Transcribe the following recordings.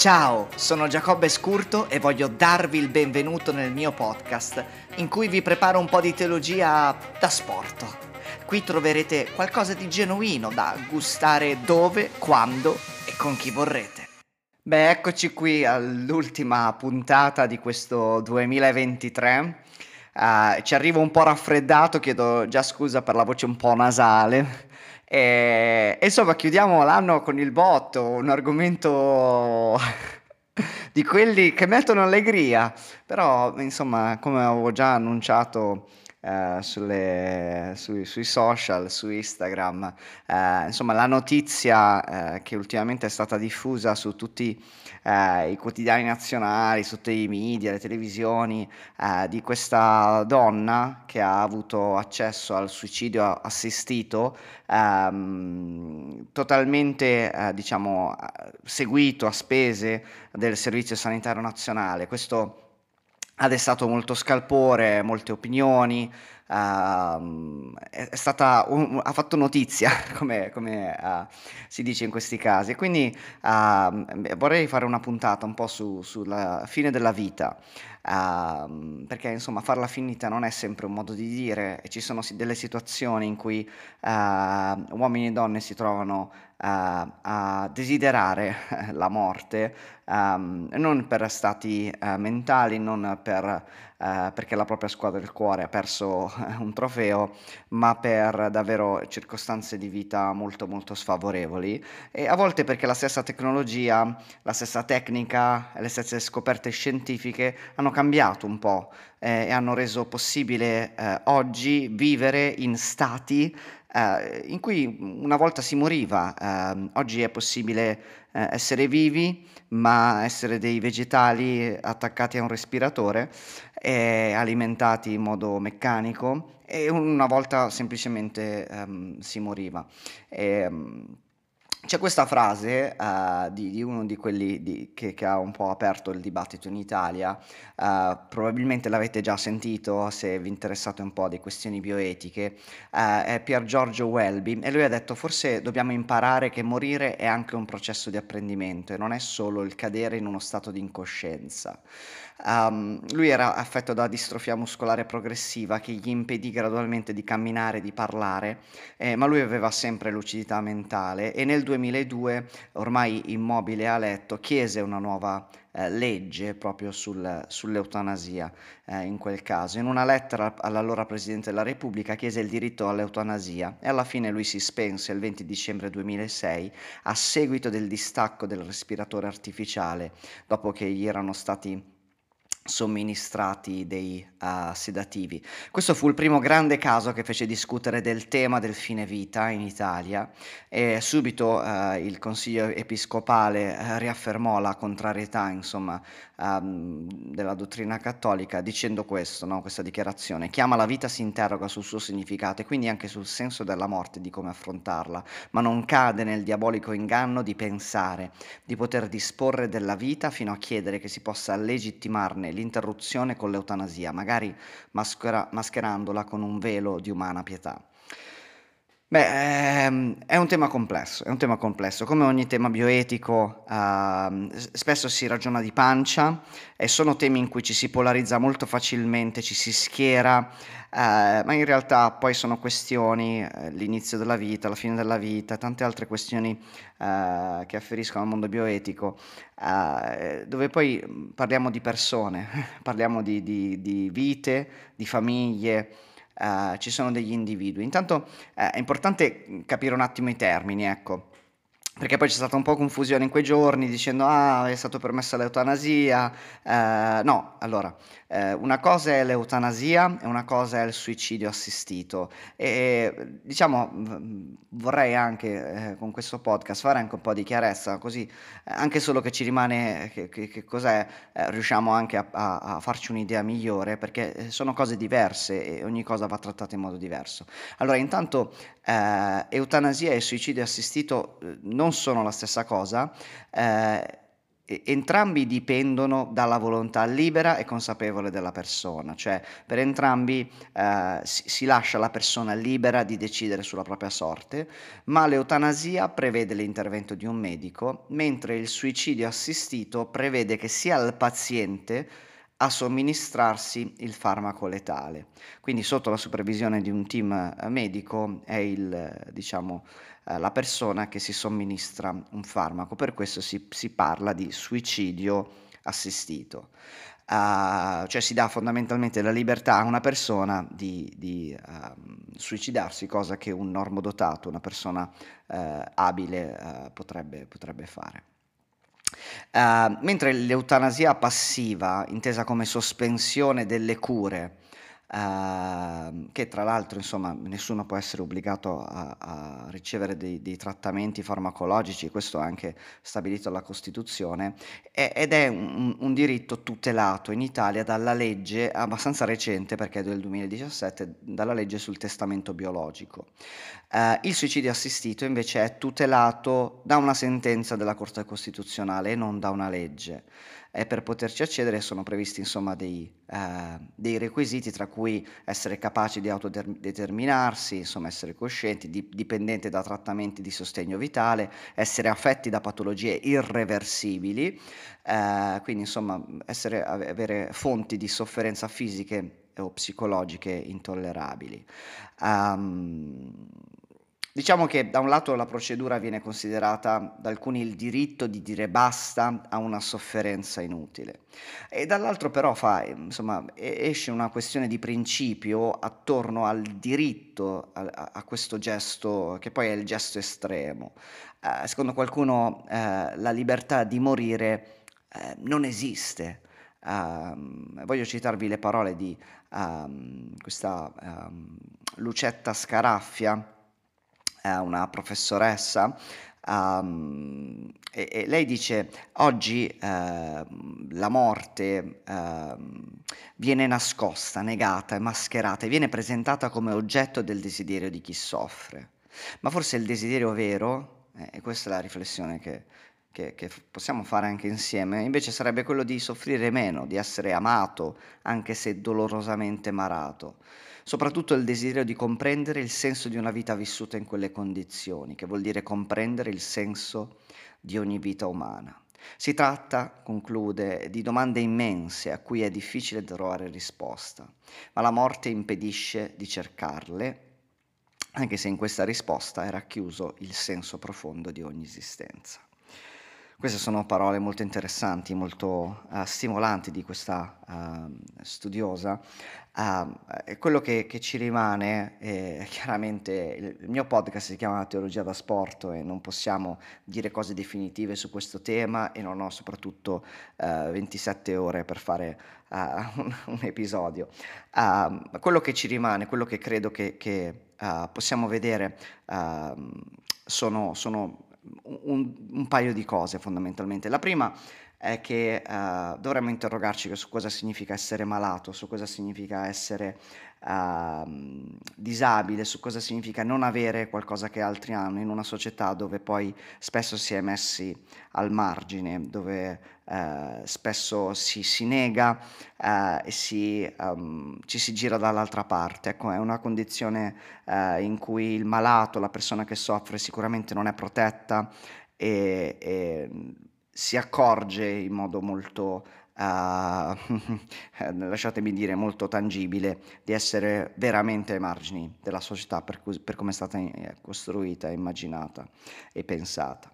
Ciao, sono Giacobbe Scurto e voglio darvi il benvenuto nel mio podcast, in cui vi preparo un po' di teologia da sport. Qui troverete qualcosa di genuino da gustare dove, quando e con chi vorrete. Beh, eccoci qui all'ultima puntata di questo 2023. Uh, ci arrivo un po' raffreddato, chiedo già scusa per la voce un po' nasale. E, insomma, chiudiamo l'anno con il botto, un argomento di quelli che mettono allegria. Però, insomma, come avevo già annunciato eh, sulle, sui, sui, social, su Instagram. Eh, insomma, la notizia eh, che ultimamente è stata diffusa su tutti eh, i quotidiani nazionali, su tutti i media, le televisioni, eh, di questa donna che ha avuto accesso al suicidio assistito, ehm, totalmente, diciamo, seguito a spese del Servizio Sanitario Nazionale. Questo ha destato molto scalpore, molte opinioni, uh, è, stata un, ha fatto notizia, come, come uh, si dice in questi casi. Quindi uh, vorrei fare una puntata un po' su, sulla fine della vita. Uh, perché insomma farla finita non è sempre un modo di dire e ci sono delle situazioni in cui uh, uomini e donne si trovano a desiderare la morte um, non per stati mentali, non per eh, perché la propria squadra del cuore ha perso un trofeo, ma per davvero circostanze di vita molto molto sfavorevoli. E a volte perché la stessa tecnologia, la stessa tecnica, le stesse scoperte scientifiche hanno cambiato un po' eh, e hanno reso possibile eh, oggi vivere in stati eh, in cui una volta si moriva, eh, oggi è possibile eh, essere vivi, ma essere dei vegetali attaccati a un respiratore, e alimentati in modo meccanico e una volta semplicemente ehm, si moriva. E, um, c'è questa frase uh, di, di, uno di quelli di, che, che, ha un po' aperto il dibattito in Italia, uh, probabilmente l'avete già sentito se vi interessate un po' di questioni bioetiche, uh, è Pier Giorgio Welby e lui ha detto forse dobbiamo imparare che morire è anche un processo di apprendimento e non è solo il cadere in uno stato di incoscienza. Um, lui era affetto da distrofia muscolare progressiva che gli impedì gradualmente di camminare, di parlare, eh, ma lui aveva sempre lucidità mentale e nel 2002, ormai immobile a letto, chiese una nuova eh, legge proprio sul, sull'eutanasia eh, in quel caso. In una lettera all'allora Presidente della Repubblica chiese il diritto all'eutanasia e alla fine lui si spense il 20 dicembre 2006 a seguito del distacco del respiratore artificiale dopo che gli erano stati somministrati dei uh, sedativi. Questo fu il primo grande caso che fece discutere del tema del fine vita in Italia e subito uh, il Consiglio episcopale uh, riaffermò la contrarietà insomma, um, della dottrina cattolica dicendo questo, no? questa dichiarazione. Chi ama la vita si interroga sul suo significato e quindi anche sul senso della morte di come affrontarla, ma non cade nel diabolico inganno di pensare di poter disporre della vita fino a chiedere che si possa legittimarne l'interruzione con l'eutanasia, magari maschera- mascherandola con un velo di umana pietà. Beh, ehm, è un tema complesso, è un tema complesso. Come ogni tema bioetico, ehm, spesso si ragiona di pancia e sono temi in cui ci si polarizza molto facilmente, ci si schiera, eh, ma in realtà poi sono questioni, eh, l'inizio della vita, la fine della vita, tante altre questioni eh, che afferiscono al mondo bioetico, eh, dove poi parliamo di persone, parliamo di, di, di vite, di famiglie ci sono degli individui. Intanto uh, è importante capire un attimo i termini, ecco perché poi c'è stata un po' confusione in quei giorni dicendo ah è stato permessa l'eutanasia, eh, no, allora eh, una cosa è l'eutanasia e una cosa è il suicidio assistito e diciamo vorrei anche eh, con questo podcast fare anche un po' di chiarezza così eh, anche solo che ci rimane che, che, che cos'è eh, riusciamo anche a, a, a, farci un'idea migliore perché eh, sono cose diverse e ogni cosa va trattata in modo diverso. Allora intanto eutanasia e suicidio assistito non sono la stessa cosa. Eh, entrambi dipendono dalla volontà libera e consapevole della persona, cioè per entrambi eh, si, si, lascia la persona libera di decidere sulla propria sorte, ma l'eutanasia prevede l'intervento di un medico, mentre il suicidio assistito prevede che sia il paziente a somministrarsi il farmaco letale. Quindi sotto la supervisione di un team eh, medico è il, diciamo, eh, la persona che si somministra un farmaco, per questo si, si parla di suicidio assistito. Uh, cioè si dà fondamentalmente la libertà a una persona di, di uh, suicidarsi, cosa che un normodotato, una persona uh, abile potrebbe, potrebbe fare. Uh, mentre l'eutanasia passiva, intesa come sospensione delle cure, Uh, che tra l'altro insomma nessuno può essere obbligato a, a ricevere dei, dei, trattamenti farmacologici, questo è anche stabilito dalla Costituzione, è, ed è un, un, diritto tutelato in Italia dalla legge abbastanza recente, perché è del 2017, dalla legge sul testamento biologico. Uh, il suicidio assistito invece è tutelato da una sentenza della Corte Costituzionale e non da una legge e per poterci accedere sono previsti insomma dei, eh, dei requisiti tra cui essere capaci di autodeterminarsi, insomma essere coscienti, di, dipendenti da trattamenti di sostegno vitale, essere affetti da patologie irreversibili, eh, quindi insomma essere, avere fonti di sofferenza fisiche o psicologiche intollerabili. Um, Diciamo che da un lato la procedura viene considerata da alcuni il diritto di dire basta a una sofferenza inutile e dall'altro però fa, insomma, esce una questione di principio attorno al diritto a, a questo gesto che poi è il gesto estremo. Eh, secondo qualcuno eh, la libertà di morire eh, non esiste. Um, voglio citarvi le parole di um, questa um, Lucetta Scaraffia una professoressa Um, e, e, lei dice oggi uh, la morte uh, viene nascosta, negata e mascherata e viene presentata come oggetto del desiderio di chi soffre. Ma forse il desiderio vero, eh, e questa è la riflessione che, che, che possiamo fare anche insieme, invece sarebbe quello di soffrire meno, di essere amato, anche se dolorosamente marato soprattutto il desiderio di comprendere il senso di una vita vissuta in quelle condizioni, che vuol dire comprendere il senso di ogni vita umana. Si tratta, conclude, di domande immense a cui è difficile trovare risposta, ma la morte impedisce di cercarle, anche se in questa risposta è racchiuso il senso profondo di ogni esistenza. Queste sono parole molto interessanti, molto uh, stimolanti di questa uh, studiosa. Uh, e quello che, che, ci rimane è chiaramente il, mio podcast si chiama Teologia da Sport e non possiamo dire cose definitive su questo tema e non ho soprattutto 27 ore per fare un, un, episodio. quello che ci rimane, quello che credo che, che possiamo vedere sono, sono un, un, paio di cose fondamentalmente. La prima è che uh, dovremmo interrogarci su cosa significa essere malato, su cosa significa essere uh, disabile, su cosa significa non avere qualcosa che altri hanno in una società dove poi spesso si è messi al margine, dove uh, spesso si, si nega eh, e si, um, ci si gira dall'altra parte. Ecco, è una condizione in cui il malato, la persona che soffre sicuramente non è protetta e, e si accorge in modo molto, uh, lasciatemi dire, molto tangibile di essere veramente ai margini della società per, cui, per come è stata costruita, immaginata e pensata.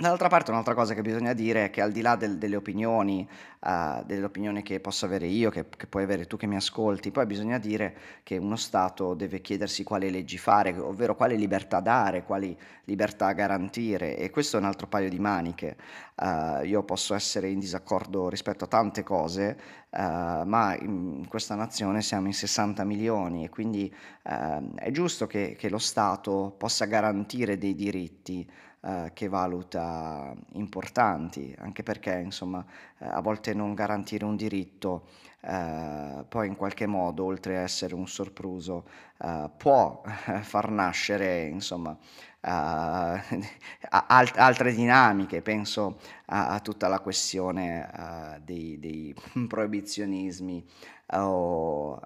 Dall'altra parte un'altra cosa che bisogna dire è che al di là del, delle opinioni, uh, delle opinioni che posso avere io, che, che, puoi avere tu che mi ascolti, poi bisogna dire che uno Stato deve chiedersi quali leggi fare, ovvero quali libertà dare, quali libertà garantire e questo è un altro paio di maniche. Uh, io posso essere in disaccordo rispetto a tante cose, uh, ma in questa nazione siamo in 60 milioni e quindi è giusto che, che lo Stato possa garantire dei diritti eh, che valuta importanti, anche perché insomma eh, a volte non garantire un diritto eh, poi in qualche modo, oltre a essere un sorpruso, eh, può far nascere insomma alt- altre dinamiche, penso a, a, tutta la questione dei, dei proibizionismi o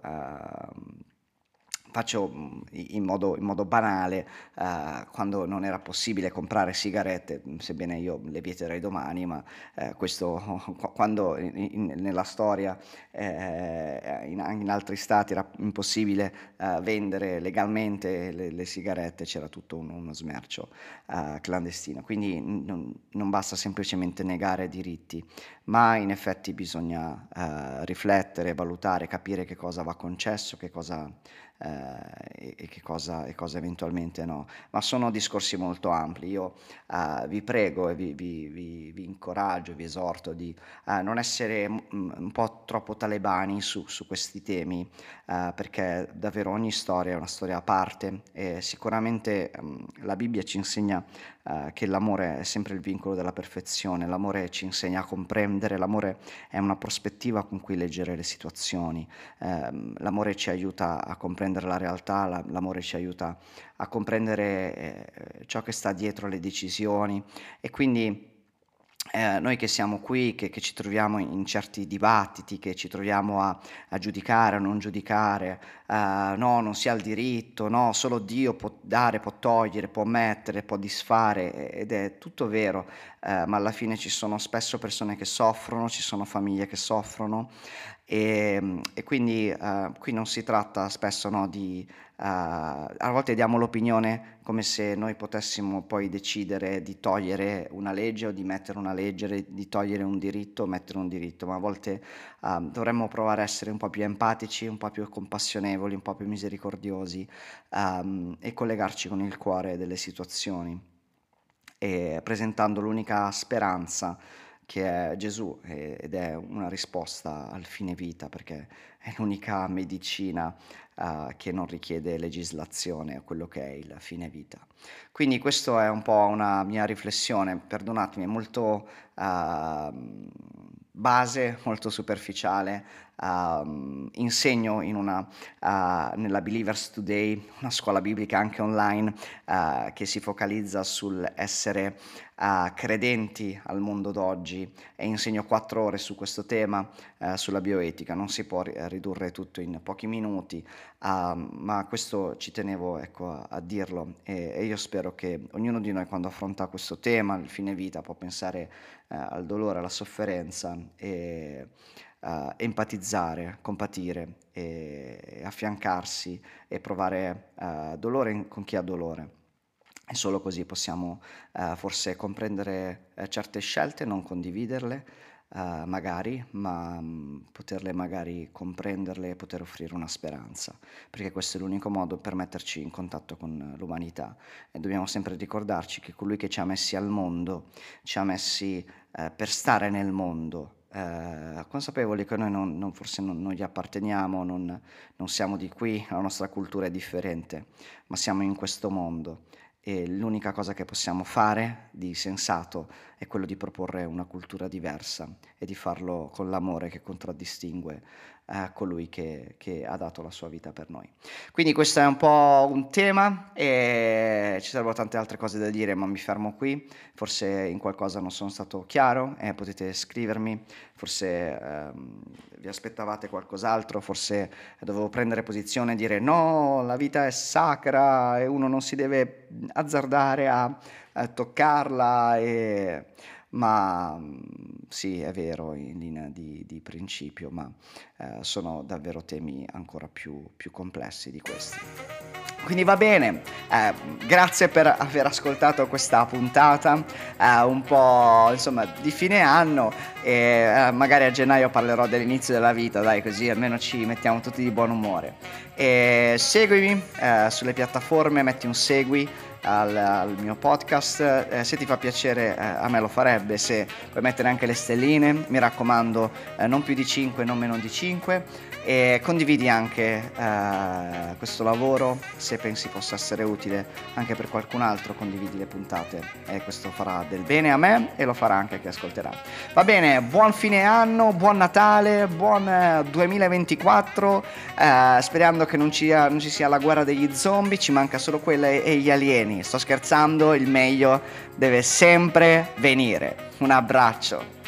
faccio mm, in modo, in modo banale, eh, quando non era possibile comprare sigarette, sebbene io le vieterei domani, ma eh, questo quando in, in, nella storia eh, in, in, altri stati era impossibile eh, vendere legalmente le, le, sigarette, c'era tutto un, uno smercio eh, clandestino. Quindi non, non, basta semplicemente negare diritti, ma in effetti bisogna eh, riflettere, valutare, capire che cosa va concesso, che cosa eh, e, che cosa, e, cosa, eventualmente no. Ma sono discorsi molto ampli. Io eh, vi prego e vi, vi, vi, vi, incoraggio, vi esorto di eh, non essere un po' troppo talebani su, su questi temi, eh, perché davvero ogni storia è una storia a parte e sicuramente um, la Bibbia ci insegna uh, che l'amore è sempre il vincolo della perfezione, l'amore ci insegna a comprendere, l'amore è una prospettiva con cui leggere le situazioni, uh, l'amore ci aiuta a comprendere la realtà, la, l'amore ci aiuta a comprendere eh, ciò che sta dietro le decisioni. E quindi eh, noi che siamo qui, che, che, ci troviamo in certi dibattiti, che ci troviamo a, a giudicare, a non giudicare, eh, no, non si ha il diritto, no, solo Dio può dare, può togliere, può mettere, può disfare, ed è tutto vero, eh, ma alla fine ci sono spesso persone che soffrono, ci sono famiglie che soffrono, e, e quindi eh, qui non si tratta spesso no, di Uh, a volte diamo l'opinione come se noi potessimo poi decidere di togliere una legge o di mettere una legge, di togliere un diritto o mettere un diritto, ma a volte uh, dovremmo provare a essere un po' più empatici, un po' più compassionevoli, un po' più misericordiosi um, e collegarci con il cuore delle situazioni, e presentando l'unica speranza che è Gesù ed è una risposta al fine vita perché è l'unica medicina uh, che non richiede legislazione a quello che è il fine vita. Quindi questa è un po' una mia riflessione, perdonatemi, è molto uh, base, molto superficiale. Uh, insegno una, nella Believers Today, una scuola biblica anche online, che si focalizza sull'essere credenti al mondo d'oggi e insegno quattro ore su questo tema, sulla bioetica. Non si può ridurre tutto in pochi minuti, ma questo ci tenevo ecco, a, a, dirlo e, e io spero che ognuno di noi quando affronta questo tema, il fine vita, può pensare eh, al dolore, alla sofferenza e uh, empatizzare, compatire e affiancarsi e provare uh, dolore in, con chi ha dolore. E solo così possiamo uh, forse comprendere certe scelte, non condividerle, uh, magari, ma um, poterle magari comprenderle e poter offrire una speranza, perché questo è l'unico modo per metterci in contatto con l'umanità. E dobbiamo sempre ricordarci che colui che ci ha messi al mondo, ci ha messi uh, per stare nel mondo, Uh, consapevoli che noi non, non, forse non, non, gli apparteniamo, non, non, siamo di qui, la nostra cultura è differente, ma siamo in questo mondo e l'unica cosa che possiamo fare di sensato è quello di proporre una cultura diversa e di farlo con l'amore che contraddistingue a colui che, che, ha dato la sua vita per noi. Quindi questo è un po' un tema e ci sarebbero tante altre cose da dire, ma mi fermo qui. Forse in qualcosa non sono stato chiaro e potete scrivermi, forse ehm, vi aspettavate qualcos'altro, forse dovevo prendere posizione e dire no, la vita è sacra e uno non si deve azzardare a, a toccarla. E ma mm, sì, è vero in linea di, di principio, ma eh, sono davvero temi ancora più, più, complessi di questi. Quindi va bene, eh, grazie per aver ascoltato questa puntata, eh, un po' insomma di fine anno e eh, magari a gennaio parlerò dell'inizio della vita, dai così almeno ci mettiamo tutti di buon umore. E seguimi eh, sulle piattaforme, metti un segui al, al mio podcast. Eh, se ti fa piacere, eh, a me lo farebbe. Se puoi mettere anche le stelline, mi raccomando, eh, non più di 5, non meno di 5 e condividi anche eh, questo lavoro se pensi possa essere utile anche per qualcun altro condividi le puntate e questo farà del bene a me e lo farà anche a chi ascolterà va bene buon fine anno buon Natale buon 2024 eh, sperando che non ci, non ci, sia la guerra degli zombie ci manca solo quella e, e gli alieni sto scherzando il meglio deve sempre venire. Un abbraccio